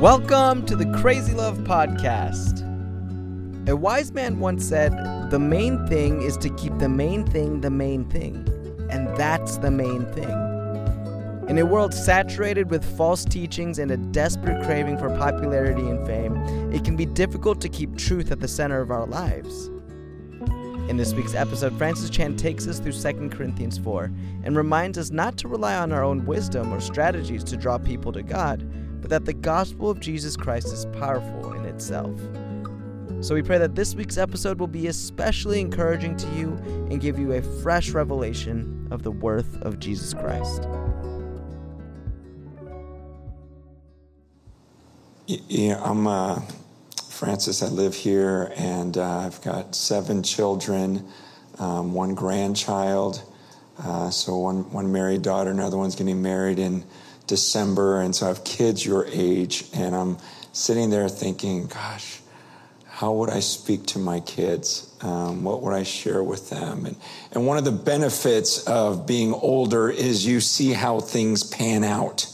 Welcome to the Crazy Love Podcast. A wise man once said, The main thing is to keep the main thing the main thing. And that's the main thing. In a world saturated with false teachings and a desperate craving for popularity and fame, it can be difficult to keep truth at the center of our lives. In this week's episode, Francis Chan takes us through 2 Corinthians 4 and reminds us not to rely on our own wisdom or strategies to draw people to God but that the gospel of Jesus Christ is powerful in itself. So we pray that this week's episode will be especially encouraging to you and give you a fresh revelation of the worth of Jesus Christ. Yeah, I'm uh, Francis. I live here, and uh, I've got seven children, um, one grandchild, uh, so one one married daughter, another one's getting married in December, and so I have kids your age, and I'm sitting there thinking, gosh, how would I speak to my kids? Um, what would I share with them? And, and one of the benefits of being older is you see how things pan out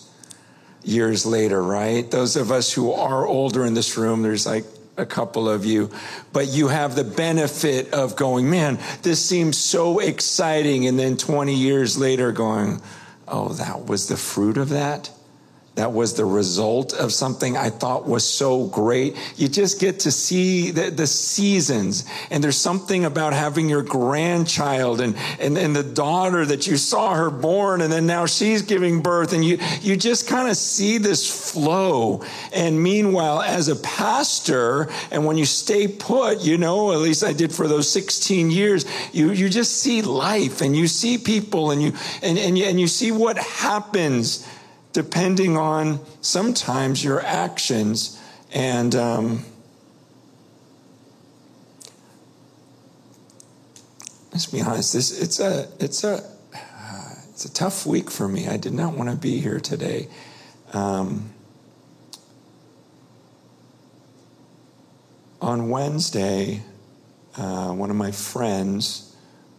years later, right? Those of us who are older in this room, there's like a couple of you, but you have the benefit of going, man, this seems so exciting. And then 20 years later, going, oh, that was the fruit of that. That was the result of something I thought was so great. You just get to see the, the seasons. And there's something about having your grandchild and, and, and the daughter that you saw her born and then now she's giving birth. And you, you just kind of see this flow. And meanwhile, as a pastor, and when you stay put, you know, at least I did for those 16 years, you, you just see life and you see people and you, and, and and you see what happens depending on sometimes your actions. And um, let's be honest, this it's a it's a uh, it's a tough week for me. I did not want to be here today. Um, on Wednesday, uh, one of my friends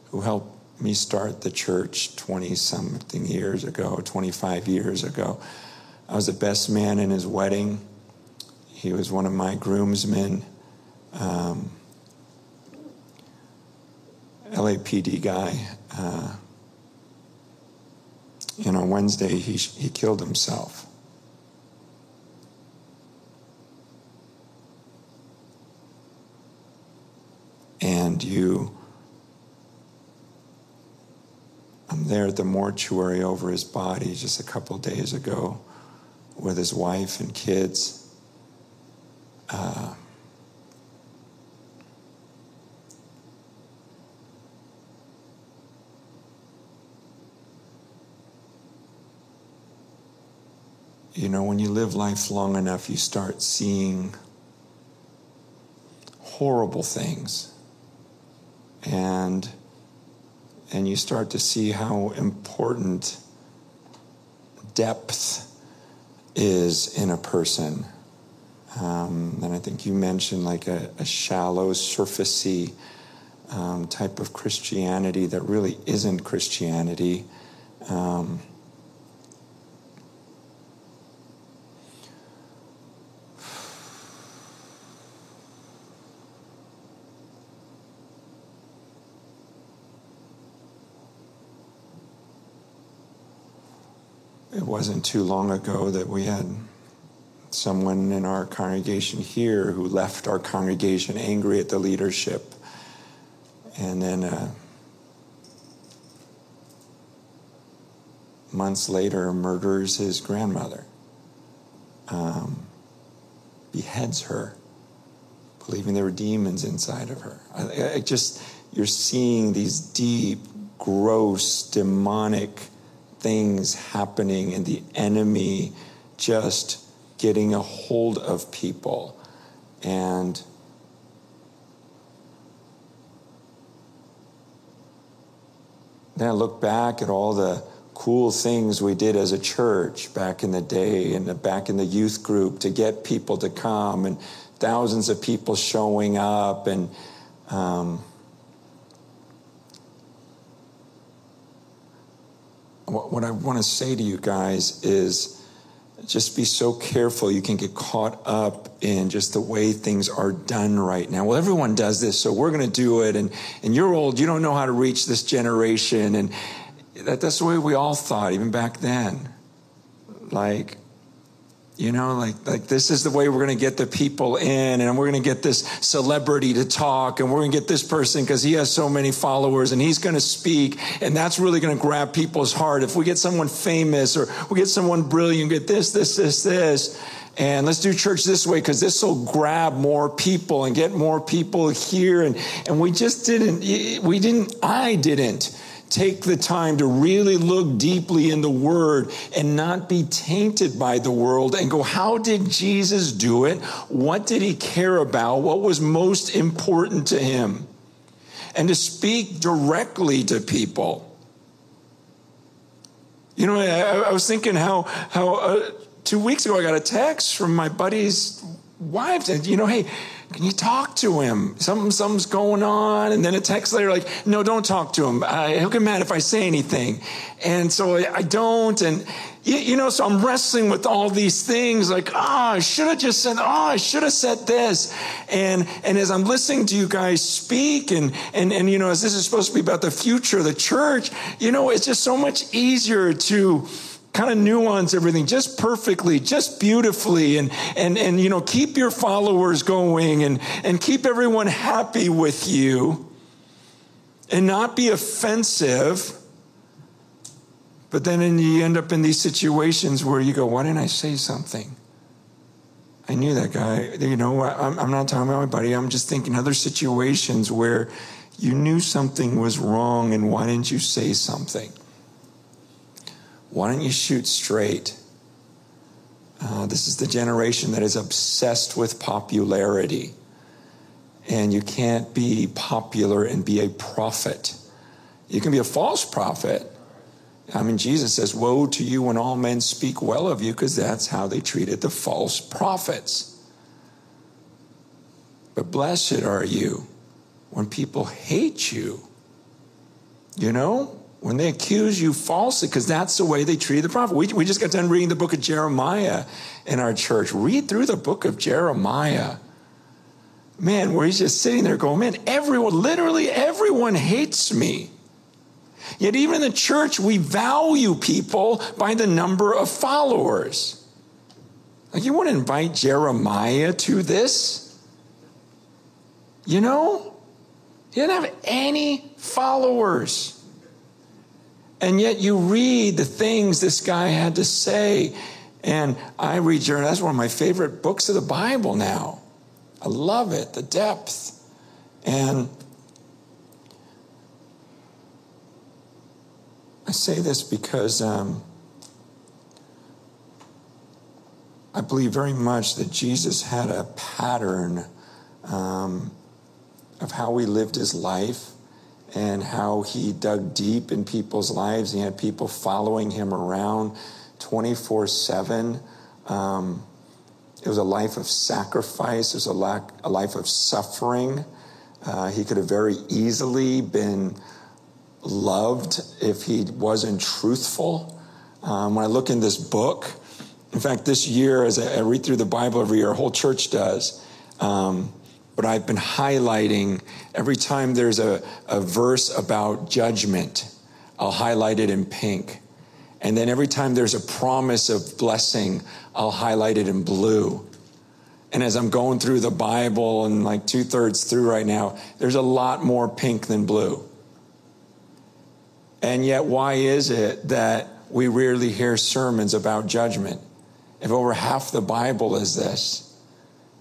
who helped me start the church 20 something years ago, 25 years ago. I was the best man in his wedding. He was one of my groomsmen. Um, LAPD guy. Uh, and on Wednesday, he, he killed himself. And you I'm there at the mortuary over his body just a couple days ago with his wife and kids. Uh, you know, when you live life long enough, you start seeing horrible things. And and you start to see how important depth is in a person. Um, and I think you mentioned like a, a shallow, surfacey um, type of Christianity that really isn't Christianity. Um, wasn't too long ago that we had someone in our congregation here who left our congregation angry at the leadership. And then uh, months later, murders his grandmother, um, beheads her, believing there were demons inside of her. I, I just, you're seeing these deep, gross, demonic things happening and the enemy just getting a hold of people. And then I look back at all the cool things we did as a church back in the day and back in the youth group to get people to come and thousands of people showing up and um, what I want to say to you guys is just be so careful. You can get caught up in just the way things are done right now. Well, everyone does this, so we're going to do it. And, and you're old, you don't know how to reach this generation. And that, that's the way we all thought, even back then. Like, you know, like, like this is the way we're going to get the people in, and we're going to get this celebrity to talk, and we're going to get this person because he has so many followers, and he's going to speak, and that's really going to grab people's heart. If we get someone famous, or we get someone brilliant, get this, this, this, this, and let's do church this way because this will grab more people and get more people here, and and we just didn't, we didn't, I didn't take the time to really look deeply in the word and not be tainted by the world and go, how did Jesus do it? What did he care about? What was most important to him? And to speak directly to people. You know, I, I was thinking how, how uh, two weeks ago I got a text from my buddy's wife, and you know, hey, can you talk to him? Something, something's going on. And then a text later, like, no, don't talk to him. I, he'll get mad if I say anything. And so I, I don't. And, you, you, know, so I'm wrestling with all these things like, ah, oh, I should have just said, oh, I should have said this. And, and as I'm listening to you guys speak and, and, and, you know, as this is supposed to be about the future of the church, you know, it's just so much easier to, kind of nuance everything just perfectly, just beautifully, and and and you know, keep your followers going and and keep everyone happy with you and not be offensive. But then you end up in these situations where you go, why didn't I say something? I knew that guy. You know, I'm, I'm not talking about my buddy. I'm just thinking other situations where you knew something was wrong and why didn't you say something? Why don't you shoot straight? Uh, this is the generation that is obsessed with popularity. And you can't be popular and be a prophet. You can be a false prophet. I mean, Jesus says, Woe to you when all men speak well of you, because that's how they treated the false prophets. But blessed are you when people hate you. You know? When they accuse you falsely, because that's the way they treated the prophet. We, we just got done reading the book of Jeremiah in our church. Read through the book of Jeremiah. Man, where he's just sitting there going, man, everyone, literally everyone hates me. Yet, even in the church, we value people by the number of followers. Like, you want to invite Jeremiah to this? You know? He didn't have any followers. And yet you read the things this guy had to say. And I read Jeremiah. That's one of my favorite books of the Bible now. I love it, the depth. And I say this because um, I believe very much that Jesus had a pattern um, of how he lived his life and how he dug deep in people's lives. He had people following him around 24 7. Um, it was a life of sacrifice, it was a, lack, a life of suffering. Uh, he could have very easily been loved if he wasn't truthful. Um, when I look in this book, in fact, this year, as I, read through the Bible every year, a whole church does. Um, but I've been highlighting every time there's a, a verse about judgment, I'll highlight it in pink. And then every time there's a promise of blessing, I'll highlight it in blue. And as I'm going through the Bible and like two thirds through right now, there's a lot more pink than blue. And yet, why is it that we rarely hear sermons about judgment? If over half the Bible is this,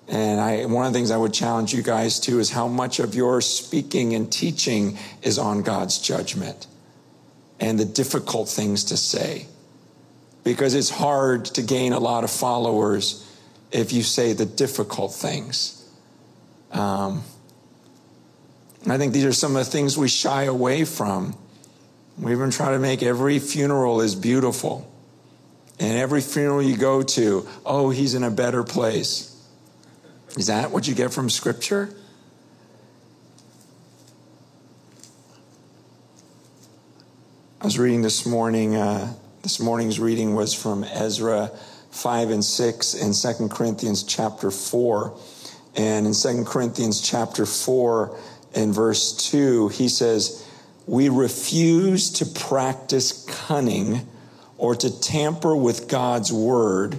and I, one of the things I would challenge you guys to is how much of your speaking and teaching is on God's judgment and the difficult things to say. Because it's hard to gain a lot of followers if you say the difficult things. Um, I think these are some of the things we shy away from. We even try to make every funeral as beautiful. And every funeral you go to, oh, he's in a better place. Is that what you get from Scripture? I was reading this morning, uh, this morning's reading was from Ezra 5 and 6 in 2 Corinthians chapter 4. And in 2 Corinthians chapter 4 and verse 2, he says, We refuse to practice cunning or to tamper with God's word,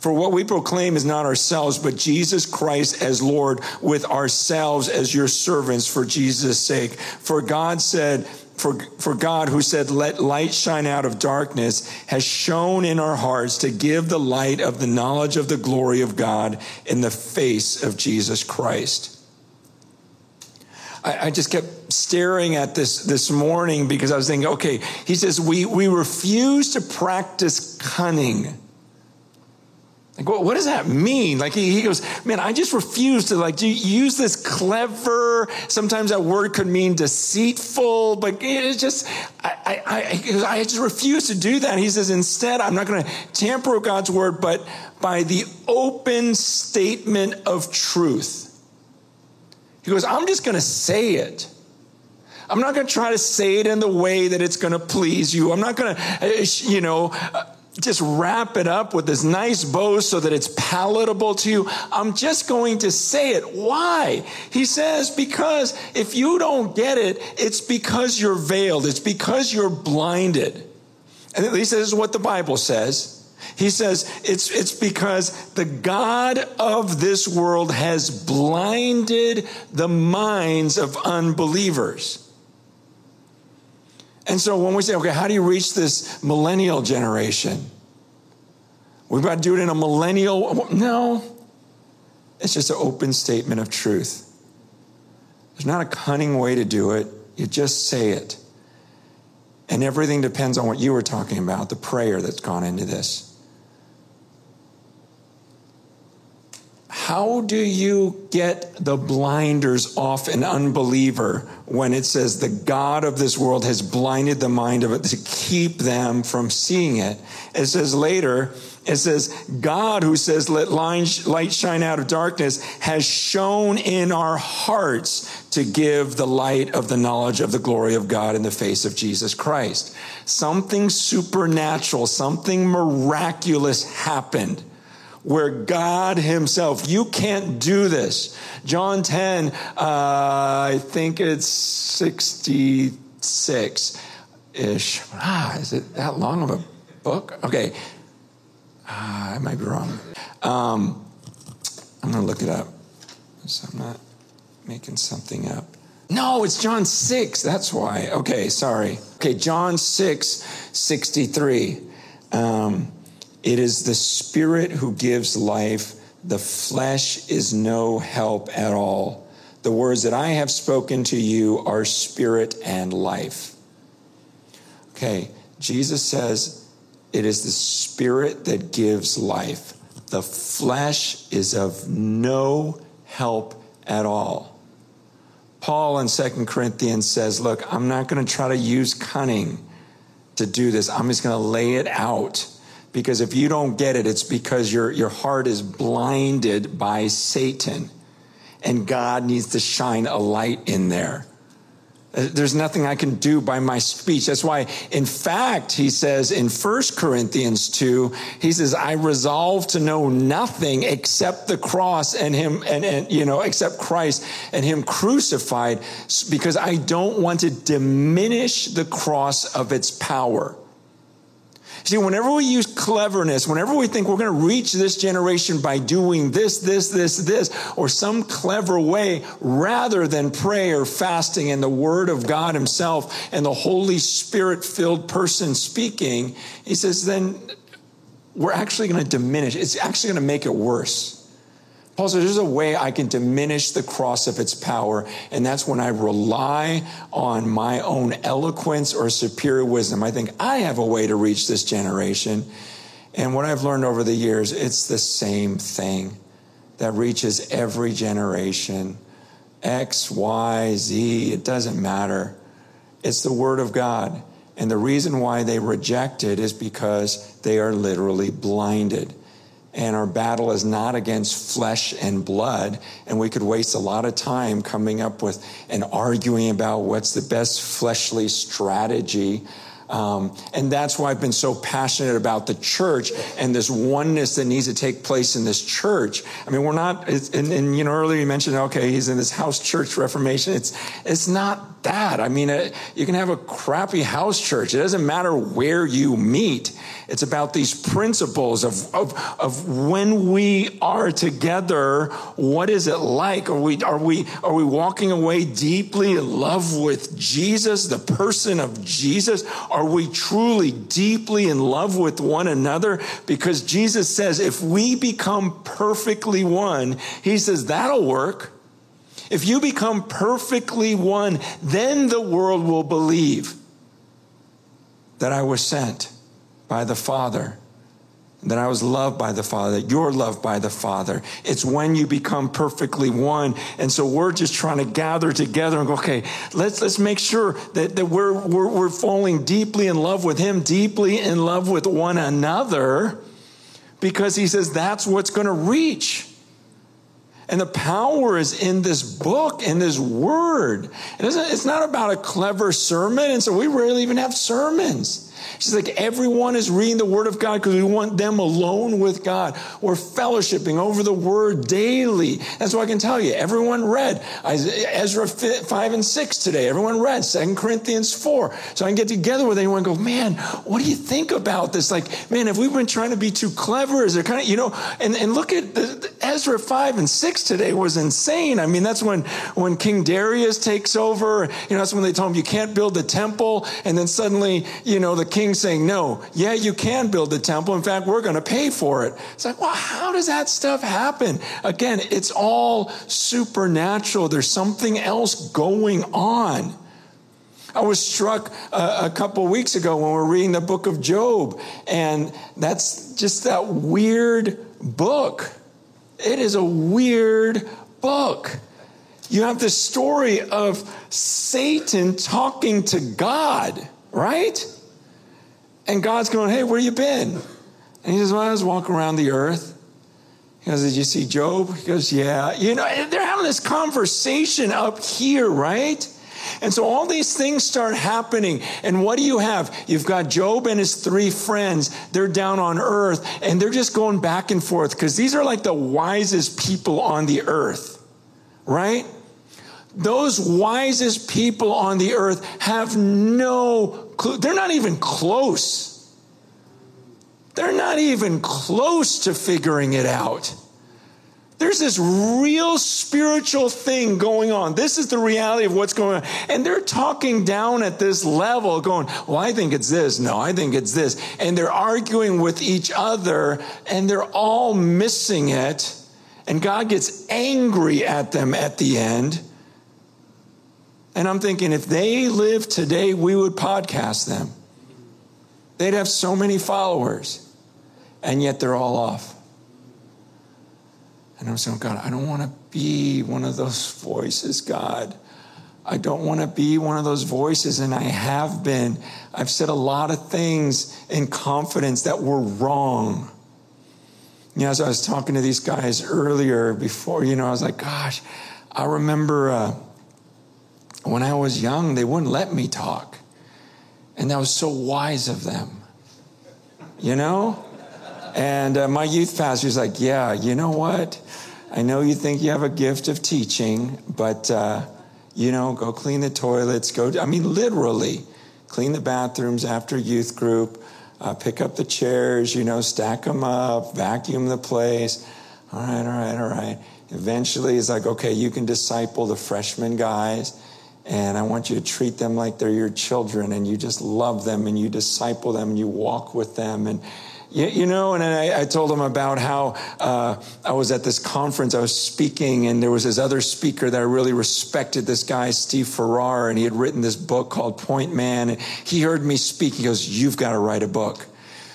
For what we proclaim is not ourselves, but Jesus Christ as Lord, with ourselves as your servants for Jesus' sake. For God said, for, for God, who said, Let light shine out of darkness, has shone in our hearts to give the light of the knowledge of the glory of God in the face of Jesus Christ. I, I just kept staring at this this morning because I was thinking, okay, he says, We, we refuse to practice cunning like, what, what does that mean? Like, he, he goes, man, I just refuse to like use this clever. Sometimes that word could mean deceitful, but it's just, I, I, I, I just refuse to do that. He says, instead, I'm not going to tamper with God's word, but by the open statement of truth. He goes, I'm just going to say it. I'm not going to try to say it in the way that it's going to please you. I'm not going to, uh, you know, just wrap it up with this nice bow so that it's palatable to you. I'm just going to say it. Why? He says, because if you don't get it, it's because you're veiled. It's because you're blinded. And at least this is what the Bible says. He says it's, it's because the God of this world has blinded the minds of unbelievers. And so when we say, okay, how do you reach this millennial generation? We've got to do it in a millennial. No, it's just an open statement of truth. There's not a cunning way to do it. You just say it. And everything depends on what you were talking about, the prayer that's gone into this. How do you get the blinders off an unbeliever when it says the God of this world has blinded the mind of it to keep them from seeing it? It says later, it says, God who says, let light shine out of darkness has shone in our hearts to give the light of the knowledge of the glory of God in the face of Jesus Christ. Something supernatural, something miraculous happened where God Himself, you can't do this. John 10, uh, I think it's 66 ish. Ah, is it that long of a book? Okay. Uh, I might be wrong. Um, I'm going to look it up. So I'm not making something up. No, it's John 6. That's why. Okay, sorry. Okay, John 6, 63. Um, it is the Spirit who gives life. The flesh is no help at all. The words that I have spoken to you are spirit and life. Okay, Jesus says it is the Spirit that gives life. The flesh is of no help at all. Paul in 2 Corinthians says, Look, I'm not going to try to use cunning to do this. I'm just going to lay it out because if you don't get it, it's because your, your heart is blinded by Satan. And God needs to shine a light in there. Uh, there's nothing I can do by my speech. That's why, in fact, he says in 1 Corinthians 2, he says, I resolve to know nothing except the cross and him, and, and, you know, except Christ and him crucified, because I don't want to diminish the cross of its power. See, whenever we use cleverness, whenever we think we're going to reach this generation by doing this, this, this, this, or some clever way, rather than prayer, fasting, and the Word of God Himself and the Holy Spirit filled person speaking, He says, then we're actually going to diminish. It's actually going to make it worse. Paul says there's a way I can diminish the cross of its power, and that's when I rely on my own eloquence or superior wisdom. I think I have a way to reach this generation. And what I've learned over the years, it's the same thing. that reaches every generation. X, Y, Z, it doesn't matter. It's the Word of God. And the reason why they reject it is because they are literally blinded. And our battle is not against flesh and blood. And we could waste a lot of time coming up with and arguing about what's the best fleshly strategy um, and that's why I've been so passionate about the church and this oneness that needs to take place in this church. I mean, we're not, and, and you know, earlier you mentioned, okay, he's in this house church reformation. It's, it's not that. I mean, uh, you can have a crappy house church. It doesn't matter where you meet. It's about these principles of, of, of when we are together, what is it like? Are we, are we, are we walking away deeply in love with Jesus, the person of Jesus? Are we truly deeply in love with one another? Because Jesus says if we become perfectly one, he says that'll work. If you become perfectly one, then the world will believe that I was sent by the Father that I was loved by the Father, that you're loved by the Father. It's when you become perfectly one. And so we're just trying to gather together and go, okay, let's, let's make sure that, that we're, we're, we're falling deeply in love with Him, deeply in love with one another, because He says that's what's going to reach. And the power is in this book, in this word. It it's not about a clever sermon. And so we rarely even have sermons. She's like, everyone is reading the Word of God because we want them alone with God. We're fellowshipping over the Word daily. That's what I can tell you. Everyone read Ezra 5 and 6 today. Everyone read 2 Corinthians 4. So I can get together with anyone and go, man, what do you think about this? Like, man, have we been trying to be too clever? Is there kind of, you know, and, and look at the, the Ezra 5 and 6 today was insane. I mean, that's when, when King Darius takes over. You know, that's when they told him you can't build the temple. And then suddenly, you know, the king saying, no, yeah, you can build the temple. In fact, we're going to pay for it. It's like, well, how does that stuff happen? Again, it's all supernatural. There's something else going on. I was struck a, a couple weeks ago when we were reading the book of Job, and that's just that weird book. It is a weird book. You have the story of Satan talking to God, right? And God's going, Hey, where you been? And he says, Well, I was walking around the earth. He goes, Did you see Job? He goes, Yeah. You know, they're having this conversation up here, right? And so all these things start happening. And what do you have? You've got Job and his three friends. They're down on earth and they're just going back and forth because these are like the wisest people on the earth, right? Those wisest people on the earth have no clue. They're not even close. They're not even close to figuring it out. There's this real spiritual thing going on. This is the reality of what's going on. And they're talking down at this level, going, Well, I think it's this. No, I think it's this. And they're arguing with each other, and they're all missing it. And God gets angry at them at the end. And I'm thinking, if they lived today, we would podcast them. They'd have so many followers, and yet they're all off. And I'm saying, God, I don't want to be one of those voices, God. I don't want to be one of those voices, and I have been. I've said a lot of things in confidence that were wrong. You know, as I was talking to these guys earlier before, you know, I was like, gosh, I remember. Uh, when I was young, they wouldn't let me talk. And that was so wise of them, you know? And uh, my youth pastor was like, Yeah, you know what? I know you think you have a gift of teaching, but, uh, you know, go clean the toilets, go, I mean, literally, clean the bathrooms after youth group, uh, pick up the chairs, you know, stack them up, vacuum the place. All right, all right, all right. Eventually, it's like, okay, you can disciple the freshman guys and I want you to treat them like they're your children and you just love them and you disciple them and you walk with them. And, you, you know, and I, I, told them about how uh, I was at this conference, I was speaking, and there was this other speaker that I really respected, this guy, Steve Farrar, and he had written this book called Point Man. And he heard me speak. He goes, You've got to write a book.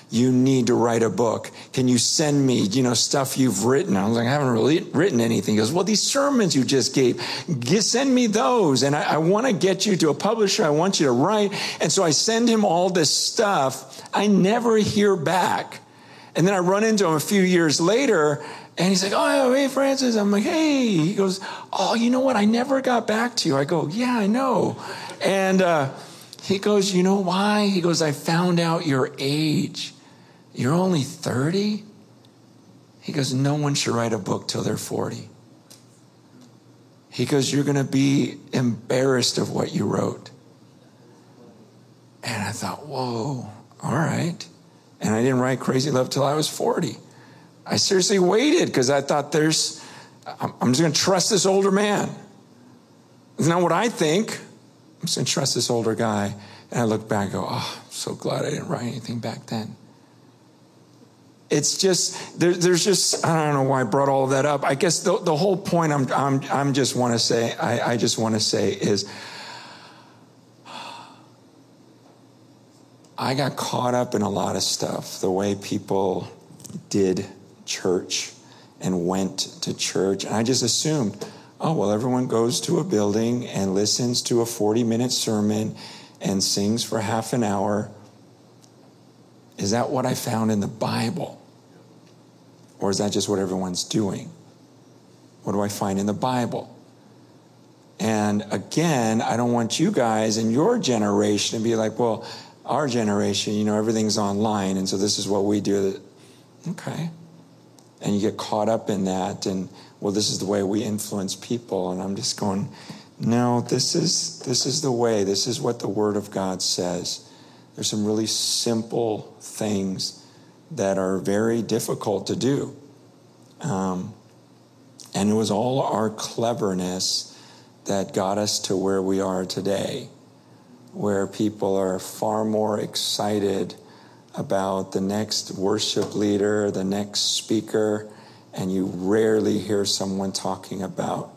You need to write a book. Can you send me, you know, stuff you've written? I was like, I haven't really written anything. He goes, well, these sermons you just gave, send me those. And I, I want to get you to a publisher. I want you to write. And so I send him all this stuff. I never hear back. And then I run into him a few years later and he's like, Oh, hey, Francis. I'm like, Hey. He goes, Oh, you know what? I never got back to you. I go, Yeah, I know. And uh, he goes, You know why? He goes, I found out your age. You're only 30? He goes, No one should write a book till they're 40. He goes, You're going to be embarrassed of what you wrote. And I thought, Whoa, all right. And I didn't write Crazy Love till I was 40. I seriously waited because I thought there's, I'm just going to trust this older man. It's not what I think. I'm just going to trust this older guy. And I look back and go, oh, I'm so glad I didn't write anything back then it's just there, there's just I don't know why I brought all of that up. I guess the, the whole point I'm I'm I'm just want to say I, I just want to say is I got caught up in a lot of stuff. The way people did church and went to church, and I just assumed, oh well, everyone goes to a building and listens to a 40 minute sermon and sings for half an hour is that what I found in the Bible? Or is that just what everyone's doing? What do I find in the Bible? And again, I don't want you guys in your generation to be like, well, our generation, you know, everything's online, and so this is what we do. Okay. And you get caught up in that, and well, this is the way we influence people. And I'm just going, no, this is this is the way. This is what the Word of God says. There's some really simple things that are very difficult to do. Um, and it was all our cleverness that got us to where we are today, where people are far more excited about the next worship leader, the next speaker, and you rarely hear someone talking about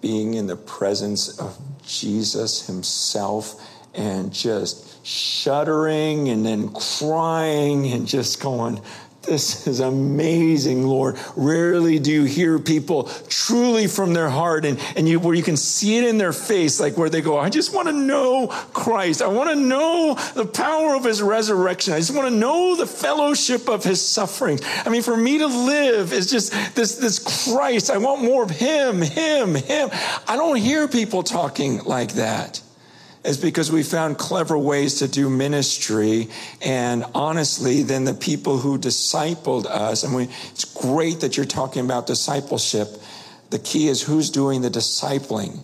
being in the presence of Jesus himself and just shuddering and then crying and just going, this is amazing, Lord. Rarely do you hear people truly from their heart and, and you, where you can see it in their face, like where they go, I just want to know Christ. I want to know the power of his resurrection. I just want to know the fellowship of his sufferings. I mean, for me to live is just this, this Christ. I want more of him, him, him. I don't hear people talking like that is because we found clever ways to do ministry. And honestly, then the people who discipled us, and we, it's great that you're talking about discipleship. The key is who's doing the discipling.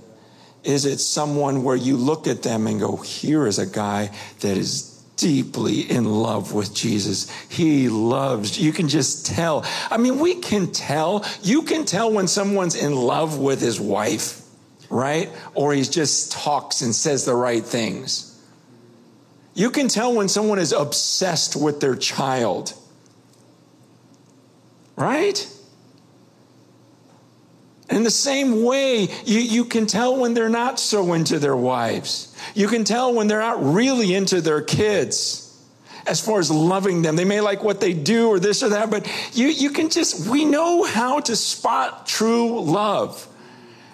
Is it someone where you look at them and go, here is a guy that is deeply in love with Jesus. He loves, you can just tell. I mean, we can tell. You can tell when someone's in love with his wife right? Or he just talks and says the right things. You can tell when someone is obsessed with their child, right? In the same way, you, you can tell when they're not so into their wives. You can tell when they're not really into their kids as far as loving them. They may like what they do or this or that, but you, you can just, we know how to spot true love.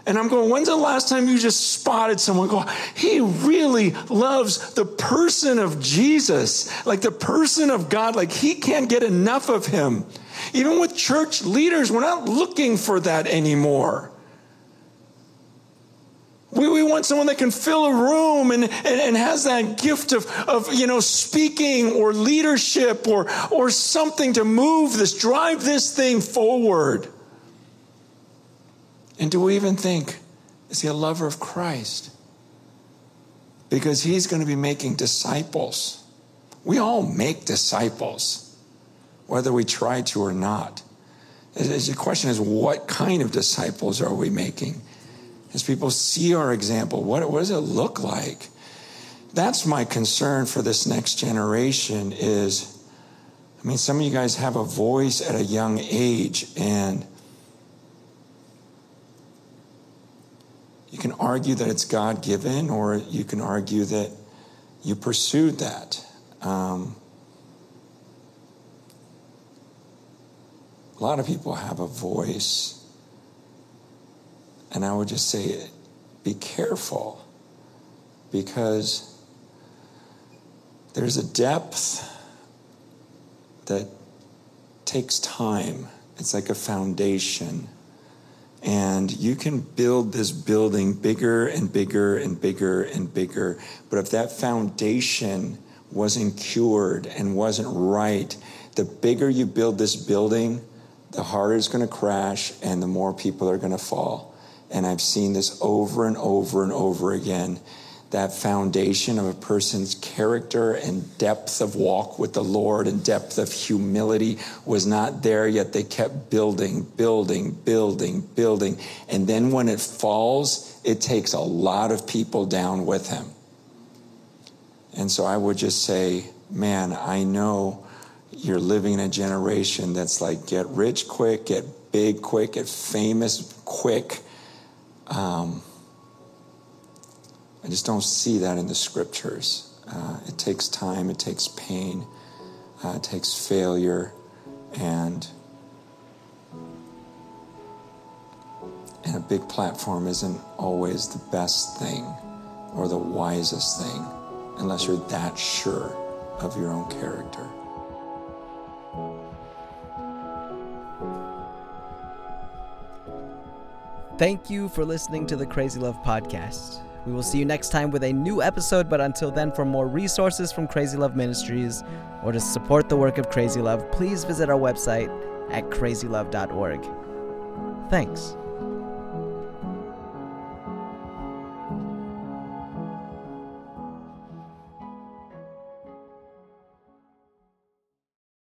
And I'm going, when's the last time you just spotted someone go, he really loves the person of Jesus, like the person of God, like he can't get enough of him. Even with church leaders, we're not looking for that anymore. We, we want someone that can fill a room and, and, and has that gift of, of, you know, speaking or leadership or, or something to move this, drive this thing forward. And do we even think, is he a lover of Christ? Because he's going to be making disciples. We all make disciples, whether we try to or not. The question is, what kind of disciples are we making? As people see our example, what, what does it look like? That's my concern for this next generation is, I mean, some of you guys have a voice at a young age and You can argue that it's God given, or you can argue that you pursued that. Um, a lot of people have a voice. And I would just say, be careful because there's a depth that takes time. It's like a foundation. And you can build this building bigger and bigger and bigger and bigger. But if that foundation wasn't cured and wasn't right, the bigger you build this building, the harder it's going to crash and the more people are going to fall. And I've seen this over and over and over again. That foundation of a person's character and depth of walk with the Lord and depth of humility was not there, yet they kept building, building, building, building. And then when it falls, it takes a lot of people down with him. And so I would just say, man, I know you're living in a generation that's like get rich quick, get big quick, get famous quick. Um, I just don't see that in the scriptures. Uh, it takes time, it takes pain, uh, it takes failure, and and a big platform isn't always the best thing or the wisest thing unless you're that sure of your own character. Thank you for listening to the Crazy Love Podcast. We will see you next time with a new episode, but until then, for more resources from Crazy Love Ministries or to support the work of Crazy Love, please visit our website at crazylove.org. Thanks.